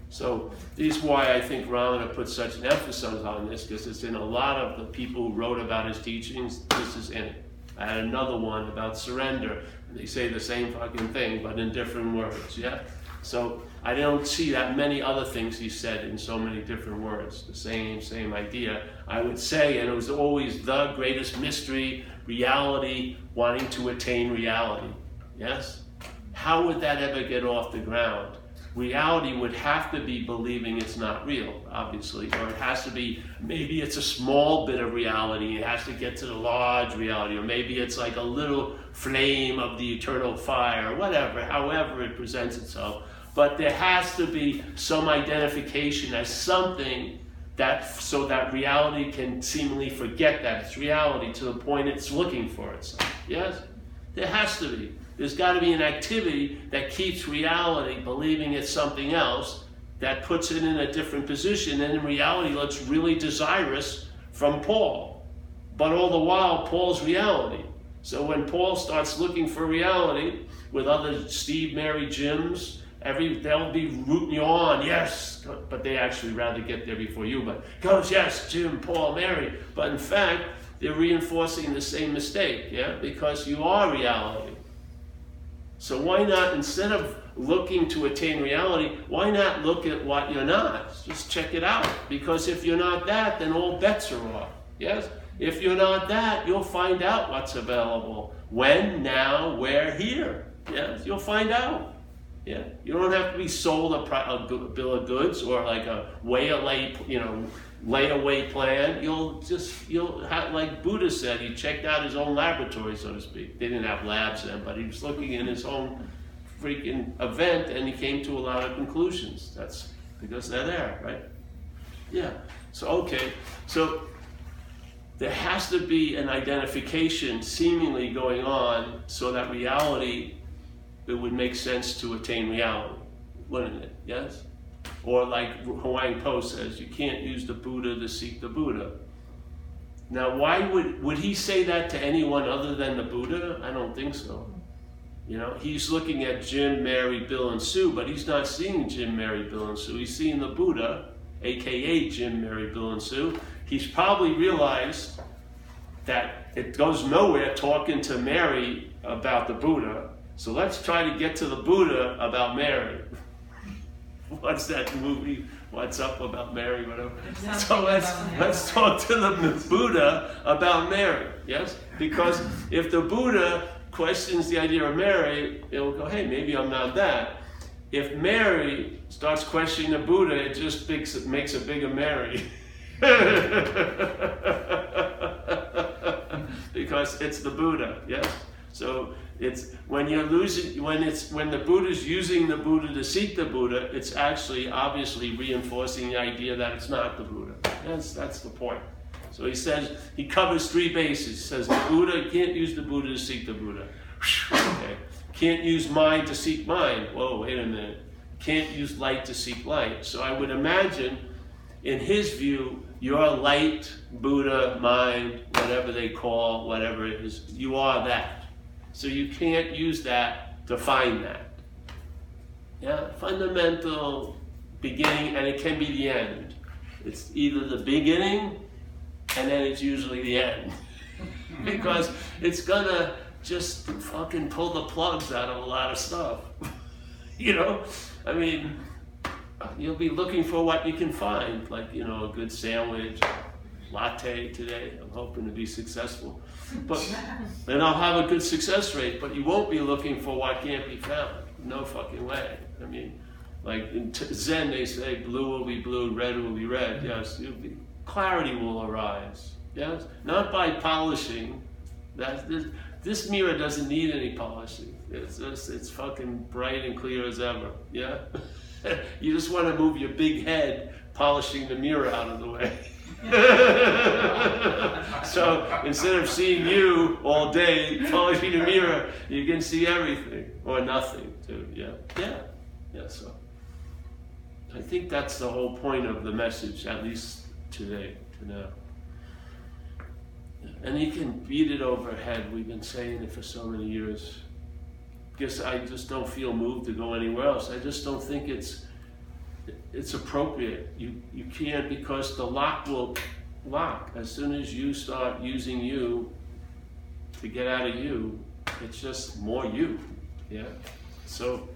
So this is why I think Ramana put such an emphasis on this, because it's in a lot of the people who wrote about his teachings, this is in it. I had another one about surrender. They say the same fucking thing, but in different words, yeah? So I don't see that many other things he said in so many different words. The same, same idea. I would say, and it was always the greatest mystery, reality, wanting to attain reality. Yes? How would that ever get off the ground? Reality would have to be believing it's not real, obviously, or it has to be maybe it's a small bit of reality, it has to get to the large reality, or maybe it's like a little flame of the eternal fire, whatever, however it presents itself but there has to be some identification as something that so that reality can seemingly forget that it's reality to the point it's looking for itself. Yes? There has to be. There's got to be an activity that keeps reality believing it's something else that puts it in a different position and in reality looks really desirous from Paul. But all the while, Paul's reality. So when Paul starts looking for reality with other Steve, Mary, Jims, Every they'll be rooting you on, yes, but they actually rather get there before you. But goes, yes, Jim, Paul, Mary. But in fact, they're reinforcing the same mistake, yeah, because you are reality. So why not, instead of looking to attain reality, why not look at what you're not? Just check it out. Because if you're not that, then all bets are off. Yes? If you're not that, you'll find out what's available. When, now, where, here. Yes, you'll find out. Yeah, you don't have to be sold a, a bill of goods or like a way away, you know, layaway plan. You'll just you'll have like Buddha said. He checked out his own laboratory, so to speak. They didn't have labs then, but he was looking in his own freaking event, and he came to a lot of conclusions. That's because they're there, right? Yeah. So okay. So there has to be an identification seemingly going on so that reality it would make sense to attain reality, wouldn't it? Yes? Or like Huang Po says, you can't use the Buddha to seek the Buddha. Now, why would would he say that to anyone other than the Buddha? I don't think so. You know, he's looking at Jim, Mary, Bill, and Sue, but he's not seeing Jim, Mary, Bill, and Sue. He's seeing the Buddha, aka Jim, Mary, Bill, and Sue. He's probably realized that it goes nowhere talking to Mary about the Buddha. So let's try to get to the Buddha about Mary. What's that movie? What's up about Mary? Whatever. So let's let's talk to the Buddha about Mary. Yes, because if the Buddha questions the idea of Mary, it'll go, hey, maybe I'm not that. If Mary starts questioning the Buddha, it just makes, it makes a bigger Mary. because it's the Buddha, yes? So it's when you're losing when it's when the Buddha's using the Buddha to seek the Buddha, it's actually obviously reinforcing the idea that it's not the Buddha. That's that's the point. So he says he covers three bases. He says the Buddha, can't use the Buddha to seek the Buddha. Okay. Can't use mind to seek mind. Whoa, wait a minute. Can't use light to seek light. So I would imagine, in his view, your light, Buddha, mind, whatever they call, whatever it is, you are that. So you can't use that to find that. Yeah, fundamental beginning, and it can be the end. It's either the beginning and then it's usually the end. because it's gonna just fucking pull the plugs out of a lot of stuff. you know? I mean, you'll be looking for what you can find, like, you know, a good sandwich, latte today. I'm hoping to be successful. But and I'll have a good success rate, but you won't be looking for what can't be found. No fucking way. I mean, like in Zen they say blue will be blue, red will be red. Yes, be clarity will arise. Yes? Not by polishing. That, this, this mirror doesn't need any polishing. It's just, it's fucking bright and clear as ever. Yeah? you just want to move your big head polishing the mirror out of the way. so instead of seeing you all day polishing the mirror, you can see everything or nothing too. Yeah, yeah, yeah. So I think that's the whole point of the message, at least today, to now. And he can beat it overhead. We've been saying it for so many years. Because I just don't feel moved to go anywhere else. I just don't think it's it's appropriate. You you can't because the lock will lock as soon as you start using you to get out of you. It's just more you. Yeah. So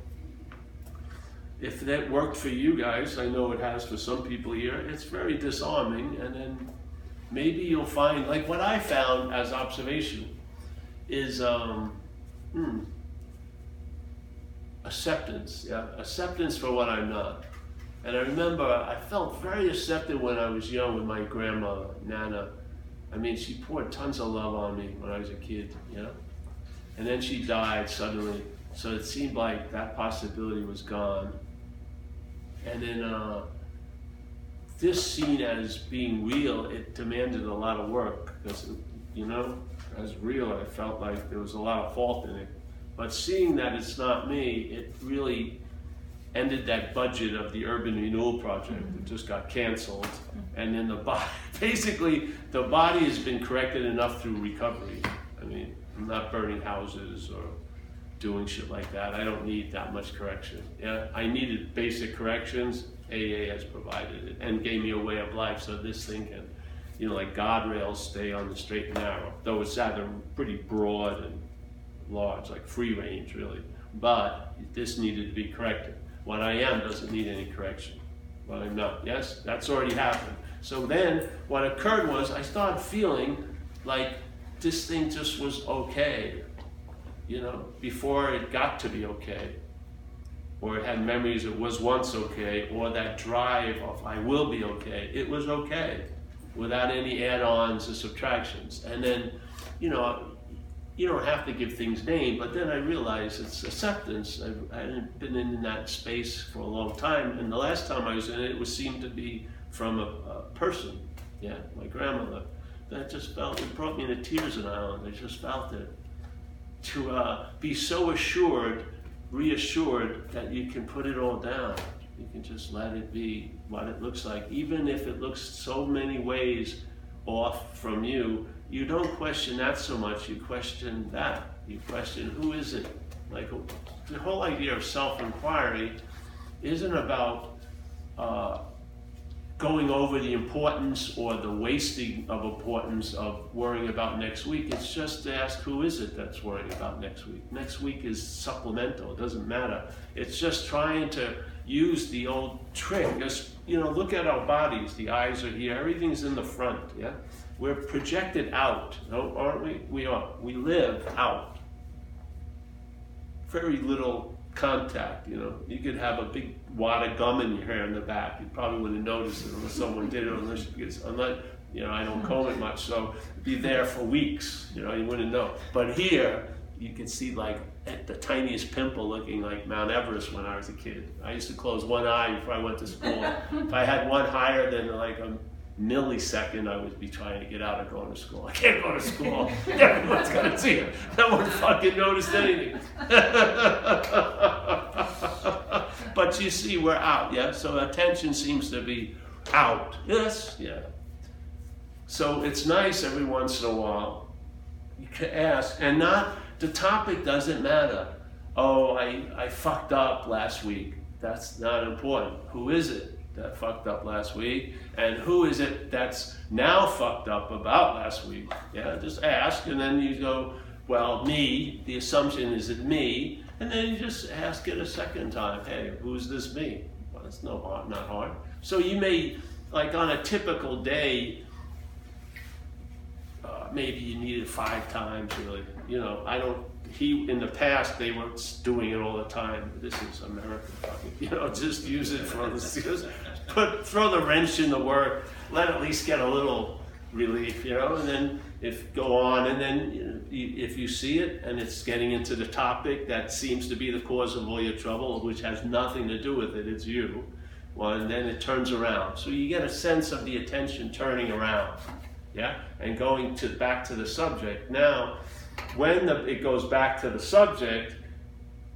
if that worked for you guys, I know it has for some people here, it's very disarming. And then maybe you'll find, like what I found as observation, is um, hmm, acceptance. Yeah, acceptance for what I'm not. And I remember I felt very accepted when I was young with my grandmother, Nana. I mean, she poured tons of love on me when I was a kid, you know? And then she died suddenly. So it seemed like that possibility was gone. And then uh, this scene as being real, it demanded a lot of work because, you know, as real, I felt like there was a lot of fault in it. But seeing that it's not me, it really ended that budget of the urban renewal project. It just got canceled. And then the body, basically, the body has been corrected enough through recovery. I mean, I'm not burning houses or doing shit like that. I don't need that much correction. Yeah, I needed basic corrections. AA has provided it and gave me a way of life so this thing can, you know, like guardrails stay on the straight and narrow. Though it's rather pretty broad and large, like free range really. But this needed to be corrected. What I am doesn't need any correction. What I'm not. Yes, that's already happened. So then what occurred was I started feeling like this thing just was okay you know, before it got to be okay. or it had memories it was once okay, or that drive of I will be okay, it was okay without any add ons or subtractions. And then, you know, you don't have to give things name, but then I realized it's acceptance. I've, I hadn't been in that space for a long time, and the last time I was in it, it was seemed to be from a, a person, yeah, my grandmother. That just felt, it brought me to tears in Ireland. I just felt it. To uh, be so assured, reassured that you can put it all down. You can just let it be what it looks like. Even if it looks so many ways off from you, you don't question that so much, you question that. You question who is it? Like the whole idea of self inquiry isn't about uh, going over the importance or the wasting of importance of worrying about next week. It's just to ask who is it that's worrying about next week. Next week is supplemental, it doesn't matter. It's just trying to use the old trick. Just, you know, look at our bodies. The eyes are here, everything's in the front, yeah? We're projected out, aren't we? We are. We live out. Very little contact. You know, you could have a big wad of gum in your hair in the back. You probably wouldn't notice it unless someone did it, unless because unless you know I don't comb it much, so it'd be there for weeks. You know, you wouldn't know. But here, you can see like the tiniest pimple looking like Mount Everest when I was a kid. I used to close one eye before I went to school. if I had one higher than like a millisecond, I would be trying to get out of going to school. I can't go to school. Everyone's gonna see it. No one fucking noticed anything. but you see, we're out, yeah? So attention seems to be out. Yes, yeah. So it's nice every once in a while. You can ask, and not, the topic doesn't matter. Oh, I, I fucked up last week. That's not important. Who is it? That fucked up last week? And who is it that's now fucked up about last week? Yeah, just ask, and then you go, well, me. The assumption is it me, and then you just ask it a second time. Hey, who's this me? Well, it's no hard, not hard. So you may, like on a typical day, uh, maybe you need it five times. Really, you know, I don't he in the past they were doing it all the time. This is American fucking, you know, just use it for the put throw the wrench in the work. Let at least get a little relief, you know, and then if go on, and then if you see it and it's getting into the topic that seems to be the cause of all your trouble, which has nothing to do with it, it's you. Well, and then it turns around, so you get a sense of the attention turning around, yeah, and going to back to the subject now when the, it goes back to the subject,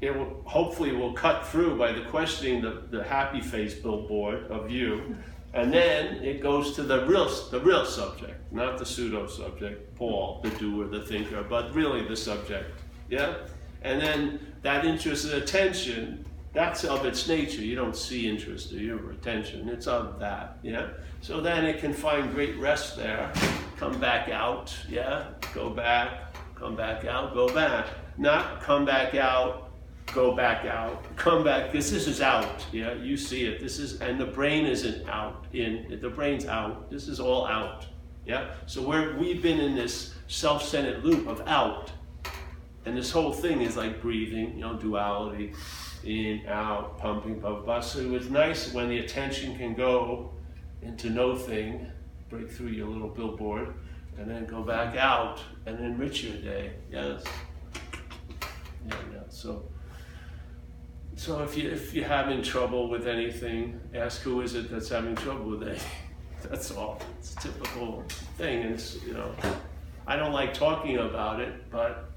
it will hopefully will cut through by the questioning the, the happy face billboard of you, and then it goes to the real the real subject, not the pseudo subject, Paul, the doer, the thinker, but really the subject. Yeah? And then that interest and attention, that's of its nature. You don't see interest or your attention. It's of that. Yeah? So then it can find great rest there, come back out, yeah, go back, come back out, go back. Not come back out, go back out, come back, because this is out. Yeah, you see it. This is, and the brain isn't out. In the brain's out. This is all out. Yeah. So where we've been in this self-centered loop of out, and this whole thing is like breathing. You know, duality, in, out, pumping, pumping. blah. So it's nice when the attention can go into no thing, break through your little billboard and then go back out and enrich your day. Yes. Yeah, yeah. So, so if you if you're having trouble with anything, ask who is it that's having trouble with it. That's all. It's a typical thing. And it's you know, I don't like talking about it, but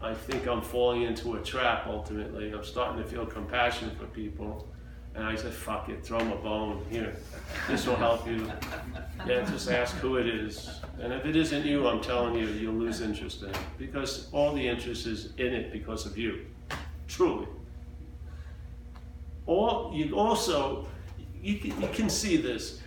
I think I'm falling into a trap. Ultimately, I'm starting to feel compassion for people. And I said, fuck it, throw them a bone. Here, this will help you. Yeah, just ask who it is. And if it isn't you, I'm telling you, you'll lose interest in it. Because all the interest is in it because of you. Truly. Or you also, you you can see this.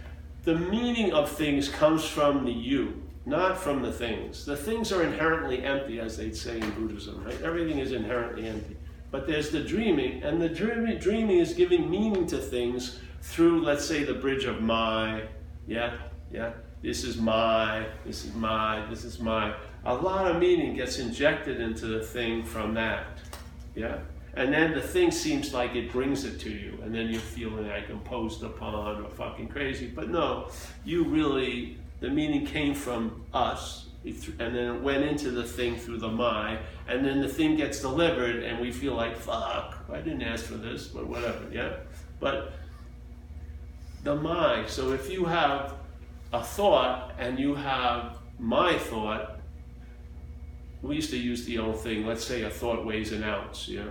The meaning of things comes from the you, not from the things. The things are inherently empty, as they'd say in Buddhism, right? Everything is inherently empty. But there's the dreaming, and the dreaming, dreaming is giving meaning to things through, let's say, the bridge of my, yeah, yeah, this is my, this is my, this is my. A lot of meaning gets injected into the thing from that, yeah? And then the thing seems like it brings it to you, and then you're feeling like imposed upon or fucking crazy. But no, you really, the meaning came from us, and then it went into the thing through the my, and then the thing gets delivered, and we feel like, fuck, I didn't ask for this, but whatever, yeah? But the my, so if you have a thought and you have my thought, we used to use the old thing, let's say a thought weighs an ounce, yeah?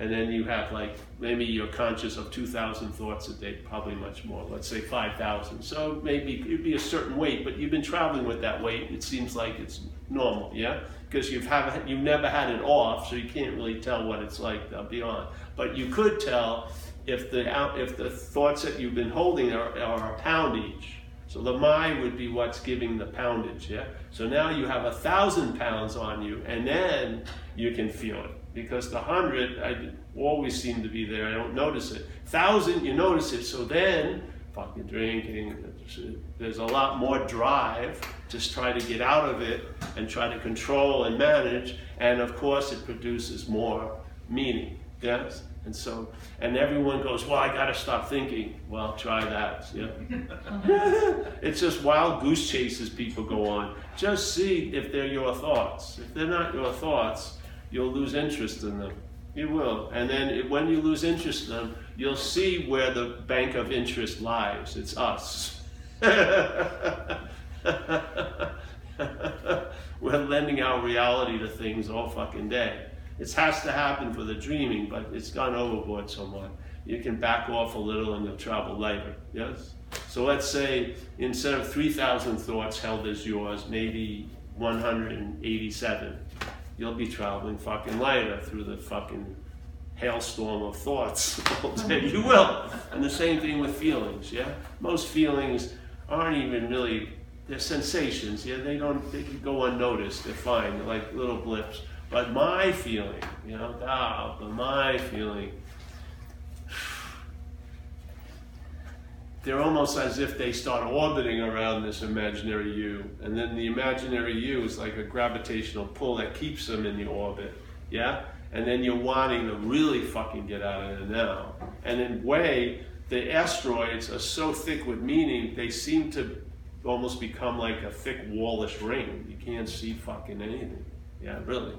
And then you have like maybe you're conscious of 2,000 thoughts a day, probably much more. Let's say 5,000. So maybe it'd be a certain weight, but you've been traveling with that weight. It seems like it's normal, yeah, because you've have you've never had it off, so you can't really tell what it's like uh, beyond. But you could tell if the if the thoughts that you've been holding are, are a pound each. So the my would be what's giving the poundage, yeah. So now you have a thousand pounds on you, and then you can feel it because the hundred I always seem to be there. I don't notice it. Thousand, you notice it. So then, fucking drinking. There's a lot more drive to try to get out of it and try to control and manage. And of course, it produces more meaning. Yes. And so, and everyone goes, well, I got to stop thinking. Well, try that. Yeah. it's just wild goose chases people go on. Just see if they're your thoughts. If they're not your thoughts, you'll lose interest in them. You will. And then it, when you lose interest in them, you'll see where the bank of interest lies. It's us. We're lending our reality to things all fucking day. It has to happen for the dreaming, but it's gone overboard somewhat. You can back off a little and you'll travel lighter. Yes? So let's say instead of 3,000 thoughts held as yours, maybe 187 you'll be traveling fucking lighter through the fucking hailstorm of thoughts all day. You will. And the same thing with feelings, yeah? Most feelings aren't even really, they're sensations, yeah? They don't, they can go unnoticed, they're fine, they're like little blips. But my feeling, you know, ah, but my feeling, they're almost as if they start orbiting around this imaginary you. And then the imaginary you is like a gravitational pull that keeps them in the orbit. Yeah? And then you're wanting to really fucking get out of there now. And in way, the asteroids are so thick with meaning, they seem to almost become like a thick wallish ring. You can't see fucking anything. Yeah, really.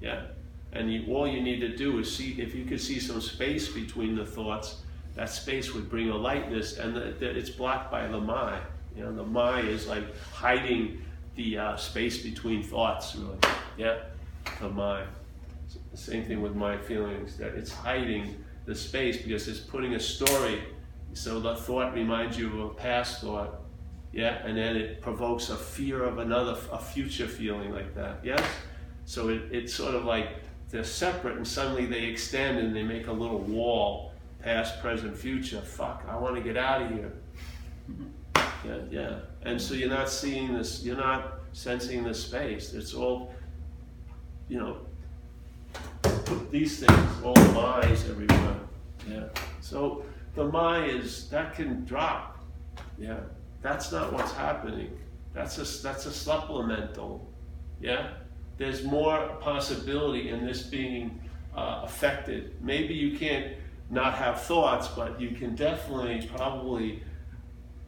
Yeah. And you, all you need to do is see, if you could see some space between the thoughts, that space would bring a lightness, and it's blocked by the my. You know, the my is like hiding the uh, space between thoughts, really. Yeah, the my. Same thing with my feelings, that it's hiding the space because it's putting a story. So the thought reminds you of a past thought, yeah, and then it provokes a fear of another, a future feeling like that, yes? So it, it's sort of like they're separate and suddenly they extend and they make a little wall past, present, future. Fuck, I want to get out of here. Yeah, yeah. And so you're not seeing this, you're not sensing the space. It's all, you know, these things, all my's everywhere. Yeah. So the my is, that can drop. Yeah. That's not what's happening. That's a, that's a supplemental. Yeah. There's more possibility in this being uh, affected. Maybe you can't not have thoughts, but you can definitely probably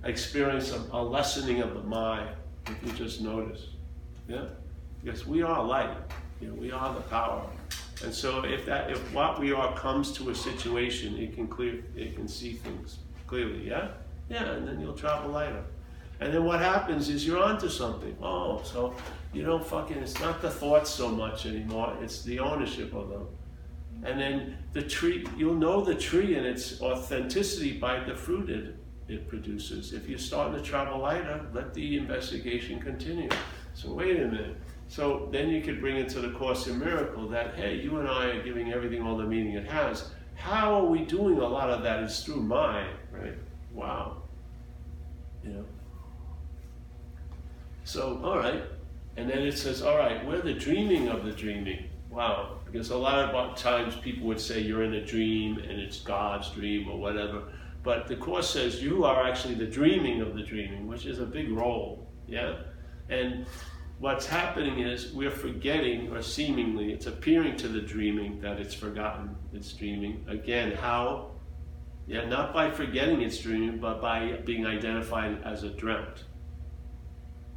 experience a, a lessening of the mind if you just notice. Yeah? Because we are light. You know, we are the power. And so if that if what we are comes to a situation, it can clear it can see things clearly, yeah? Yeah, and then you'll travel lighter. And then what happens is you're onto something. Oh, so you don't fucking it's not the thoughts so much anymore, it's the ownership of them. And then the tree, you'll know the tree and its authenticity by the fruit it, it produces. If you're starting to travel lighter, let the investigation continue. So wait a minute. So then you could bring it to the Course in Miracle that, hey, you and I are giving everything all the meaning it has. How are we doing a lot of that is through mind, right? Wow. You know? So, all right. And then it says, all right, we're the dreaming of the dreaming. Wow. Because a lot of times people would say you're in a dream and it's God's dream or whatever. But the Course says you are actually the dreaming of the dreaming, which is a big role. Yeah? And what's happening is we're forgetting, or seemingly, it's appearing to the dreaming that it's forgotten, it's dreaming. Again, how? Yeah, not by forgetting it's dreaming, but by being identified as a dreamt.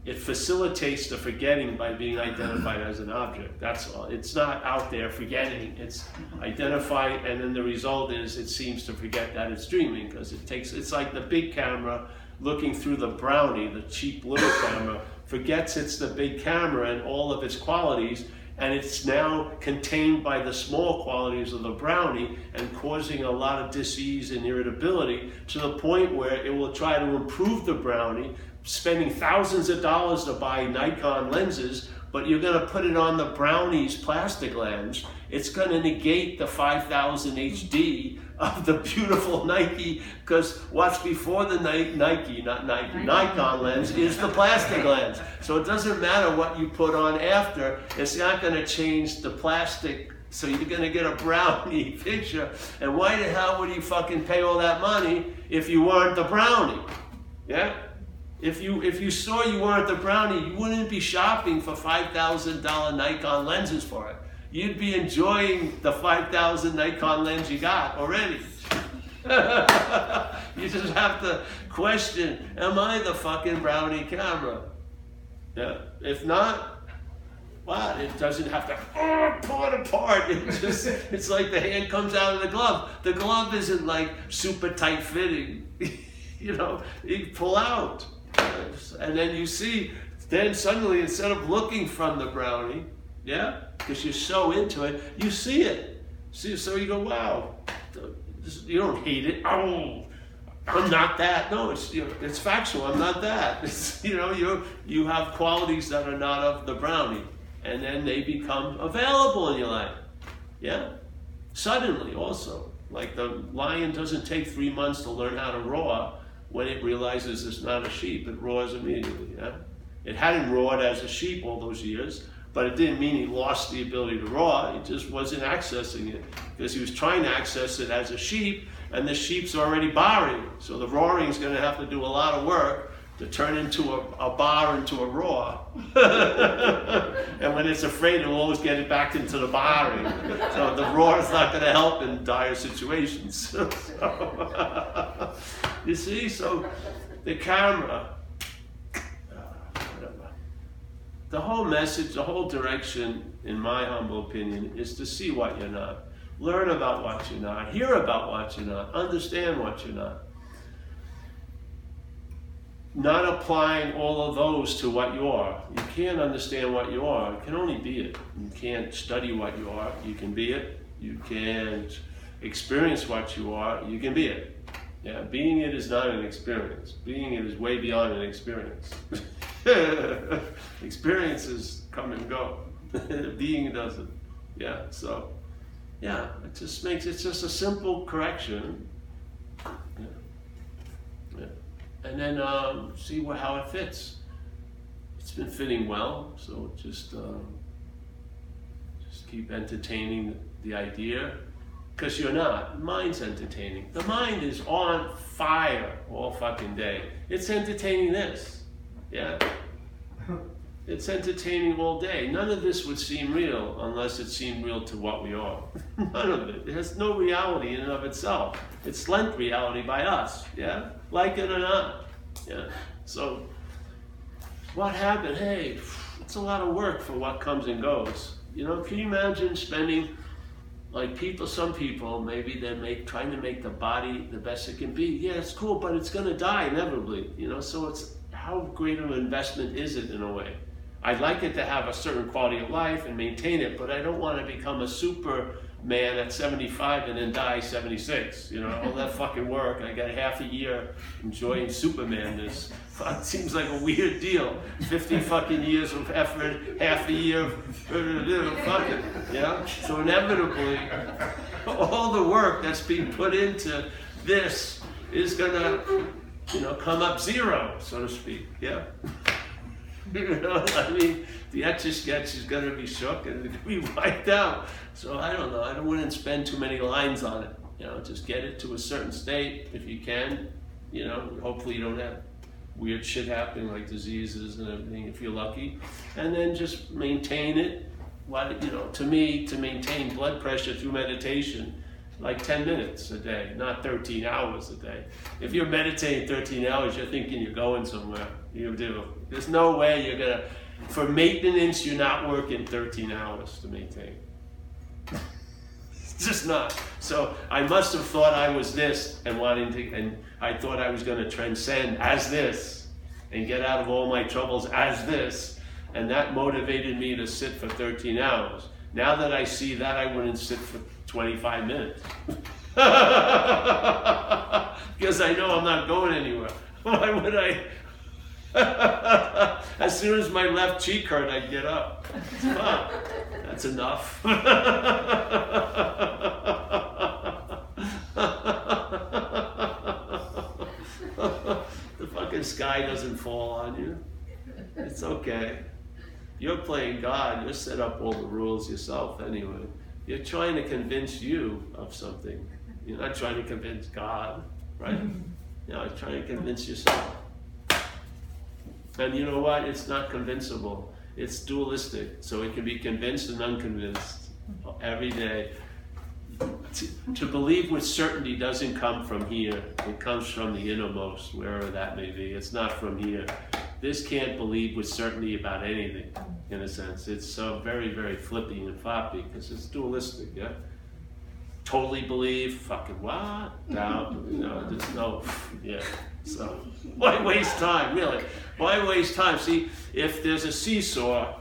It facilitates the forgetting by being identified as an object. That's all. It's not out there forgetting. It's identified, and then the result is it seems to forget that it's dreaming because it takes. It's like the big camera looking through the brownie, the cheap little camera, forgets it's the big camera and all of its qualities, and it's now contained by the small qualities of the brownie and causing a lot of disease and irritability to the point where it will try to improve the brownie spending thousands of dollars to buy Nikon lenses, but you're going to put it on the Brownies plastic lens, it's going to negate the 5000 HD of the beautiful Nike, because what's before the Nike, not Nike, Nikon lens is the plastic lens. So it doesn't matter what you put on after, it's not going to change the plastic so you're going to get a brownie picture. And why the hell would you fucking pay all that money if you weren't the brownie? Yeah? If you if you saw you weren't the brownie, you wouldn't be shopping for five thousand dollar Nikon lenses for it. You'd be enjoying the five thousand Nikon lens you got already. you just have to question: Am I the fucking brownie camera? Yeah. If not, what? It doesn't have to oh, pull it apart. It just it's like the hand comes out of the glove. The glove isn't like super tight fitting. you know, you pull out. And then you see, then suddenly instead of looking from the brownie, yeah, because you're so into it, you see it. See, so you go, wow, you don't hate it. Oh, I'm not that. No, it's you know, it's factual. I'm not that. It's, you know, you you have qualities that are not of the brownie, and then they become available in your life. Yeah, suddenly also. Like the lion doesn't take three months to learn how to roar when it realizes it's not a sheep, it roars immediately. Yeah? It hadn't roared as a sheep all those years, but it didn't mean he lost the ability to roar. He just wasn't accessing it because he was trying to access it as a sheep, and the sheep's already barring. So the roaring is going to have to do a lot of work to turn into a, a bar into a roar. and when it's afraid, it'll always get it back into the barring. So the roar is not going to help in dire situations. you see, so the camera, uh, the whole message, the whole direction, in my humble opinion, is to see what you're not. Learn about what you're not. Hear about what you're not. Understand what you're not not applying all of those to what you are. You can't understand what you are. You can only be it. You can't study what you are. You can be it. You can't experience what you are. You can be it. Yeah, being it is not an experience. Being it is way beyond an experience. Experiences come and go. being doesn't. Yeah, so yeah, it just makes it's just a simple correction and then um, see what, how it fits. It's been fitting well, so just um, just keep entertaining the idea, because you're not. Mind's entertaining. The mind is on fire all fucking day. It's entertaining this, yeah. It's entertaining all day. None of this would seem real unless it seemed real to what we are. None of it. It has no reality in and of itself. It's lent reality by us, yeah? Like it or not. Yeah. So what happened? Hey, it's a lot of work for what comes and goes. You know, can you imagine spending like people, some people, maybe they're make, trying to make the body the best it can be. Yeah, it's cool, but it's going to die inevitably. You know, so it's how great of an investment is it in a way? I'd like it to have a certain quality of life and maintain it, but I don't want to become a super man at 75 and then die 76. You know, all that fucking work. I got half a year enjoying Supermanness. It seems like a weird deal. 50 fucking years of effort, half a year of fucking, yeah? So inevitably, all the work that's being put into this is gonna, you know, come up zero, so to speak, yeah? you know, I mean, the etch sketch is going to be shook and it's going to be wiped out. So I don't know. I wouldn't spend too many lines on it. You know, just get it to a certain state if you can. You know, hopefully you don't have weird shit happening like diseases and everything if you're lucky, and then just maintain it. What you know, to me, to maintain blood pressure through meditation, like 10 minutes a day, not 13 hours a day. If you're meditating 13 hours, you're thinking you're going somewhere. You do. There's no way you're gonna. For maintenance, you're not working 13 hours to maintain. It's just not. So I must have thought I was this and wanting to, and I thought I was going to transcend as this and get out of all my troubles as this. And that motivated me to sit for 13 hours. Now that I see that, I wouldn't sit for 25 minutes. because I know I'm not going anywhere. Why would I? as soon as my left cheek hurt, I'd get up. That's enough. the fucking sky doesn't fall on you. It's okay. You're playing God. You set up all the rules yourself anyway. You're trying to convince you of something. You're not trying to convince God, right? You know, you're trying to convince yourself. And you know what? It's not convincible. It's dualistic. So it can be convinced and unconvinced every day. To, to believe with certainty doesn't come from here. It comes from the innermost, wherever that may be. It's not from here. This can't believe with certainty about anything, in a sense. It's so very, very flippy and floppy because it's dualistic, yeah? Totally believe, fucking what? Doubt, you know, there's no, yeah. So, why waste time, really? Why waste time? See, if there's a seesaw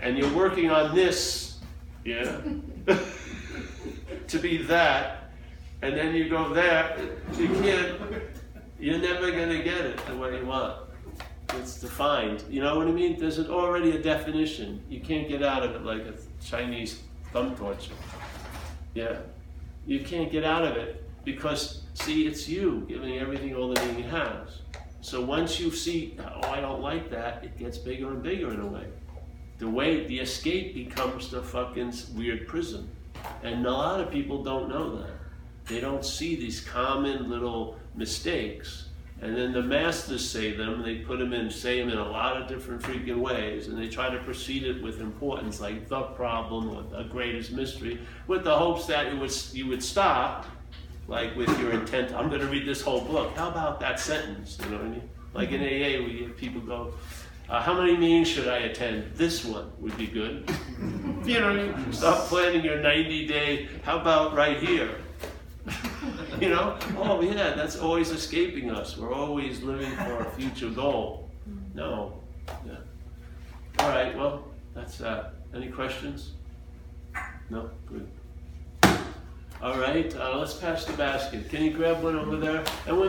and you're working on this, yeah, to be that, and then you go there, you can't, you're never gonna get it the way you want. It's defined. You know what I mean? There's an, already a definition. You can't get out of it like a Chinese thumb torture. Yeah. You can't get out of it because, see, it's you giving everything all the meaning has. So once you see, oh, I don't like that, it gets bigger and bigger in a way. The way, the escape becomes the fucking weird prison. And a lot of people don't know that. They don't see these common little mistakes. And then the masters say them, they put them in, say them in a lot of different freaking ways, and they try to proceed it with importance, like the problem or the greatest mystery, with the hopes that it would, you would stop, like with your intent, I'm going to read this whole book. How about that sentence? You know what I mean? Like in AA, we have people go, uh, how many meetings should I attend? This one would be good. you know what I mean? Stop planning your 90 day, how about right here? you know? Oh, yeah, that's always escaping us. We're always living for a future goal. No. Yeah. All right, well, that's that. Any questions? No? Good. All right, uh, let's pass the basket. Can you grab one over there? And we're